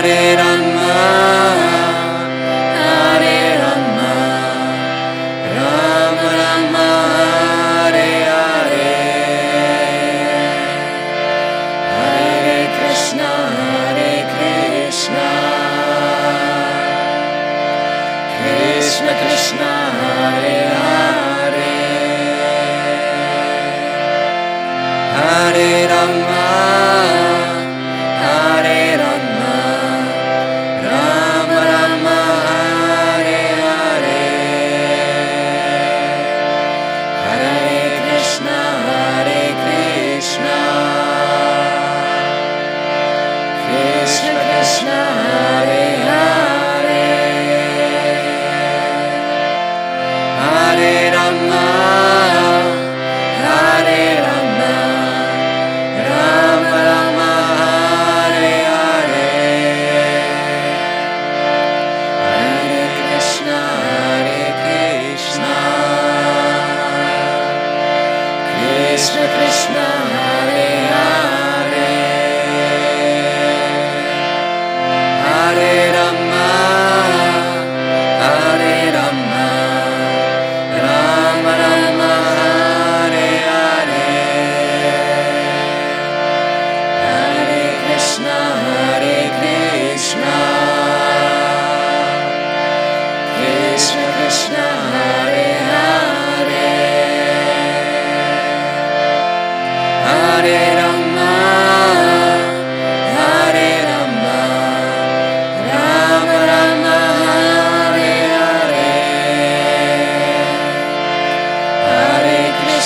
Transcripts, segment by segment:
Hare Rama, Krishna, Krishna, Krishna Krishna, Hare Hare,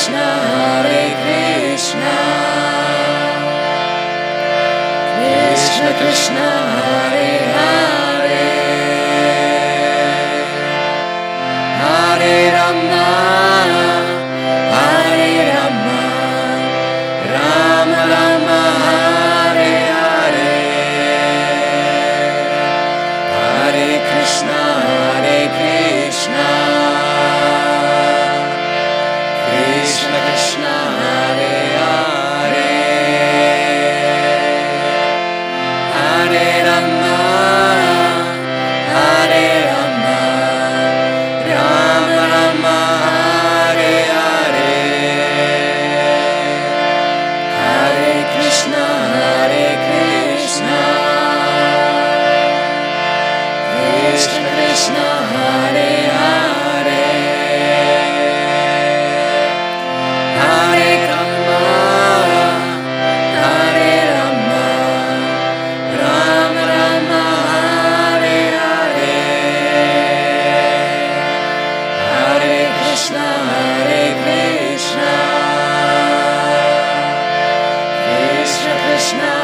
Krishna, Hare Krishna, Krishna Krishna, Hare Hare, Krishna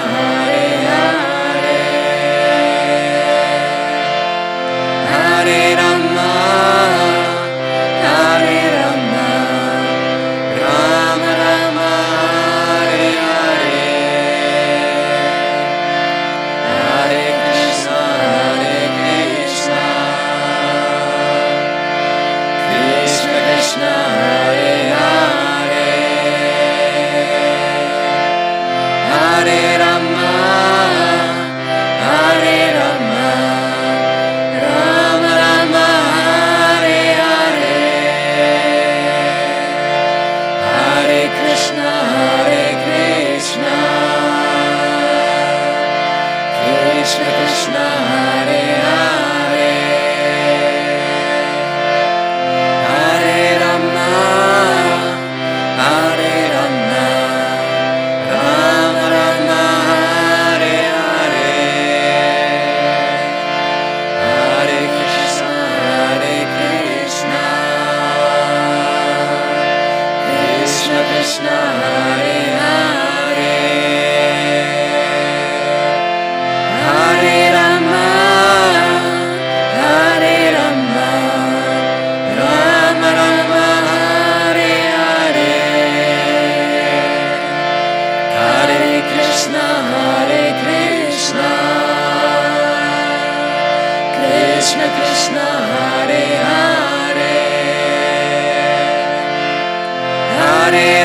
Hare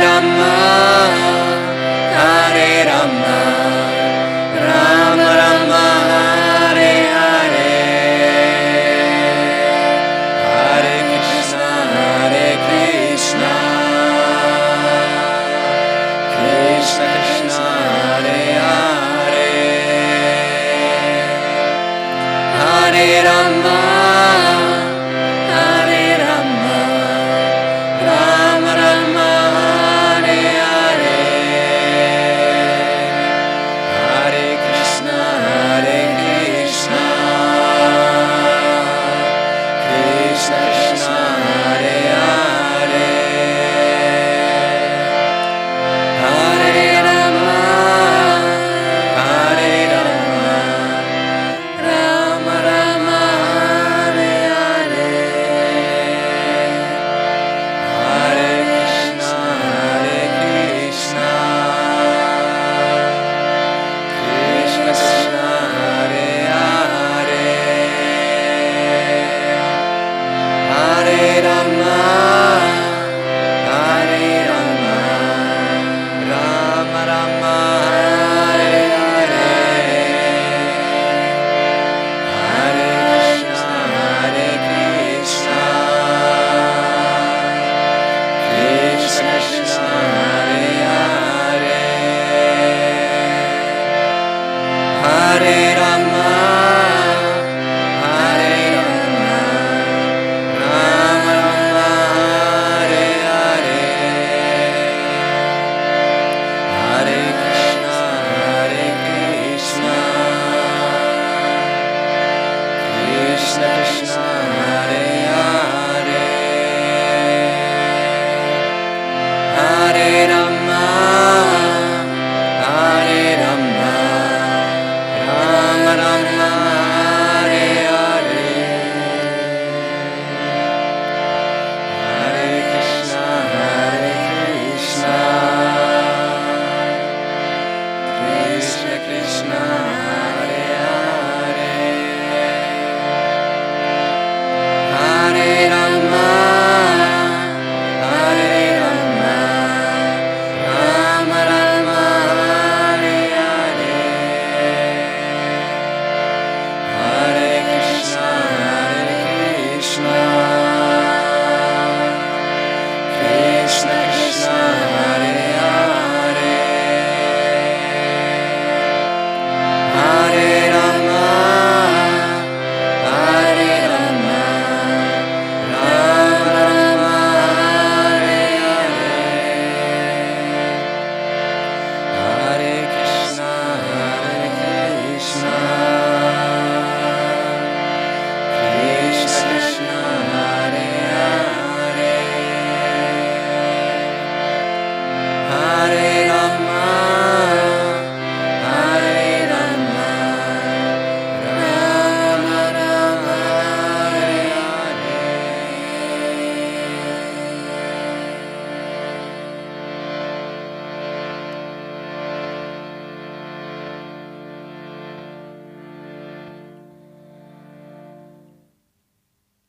snake.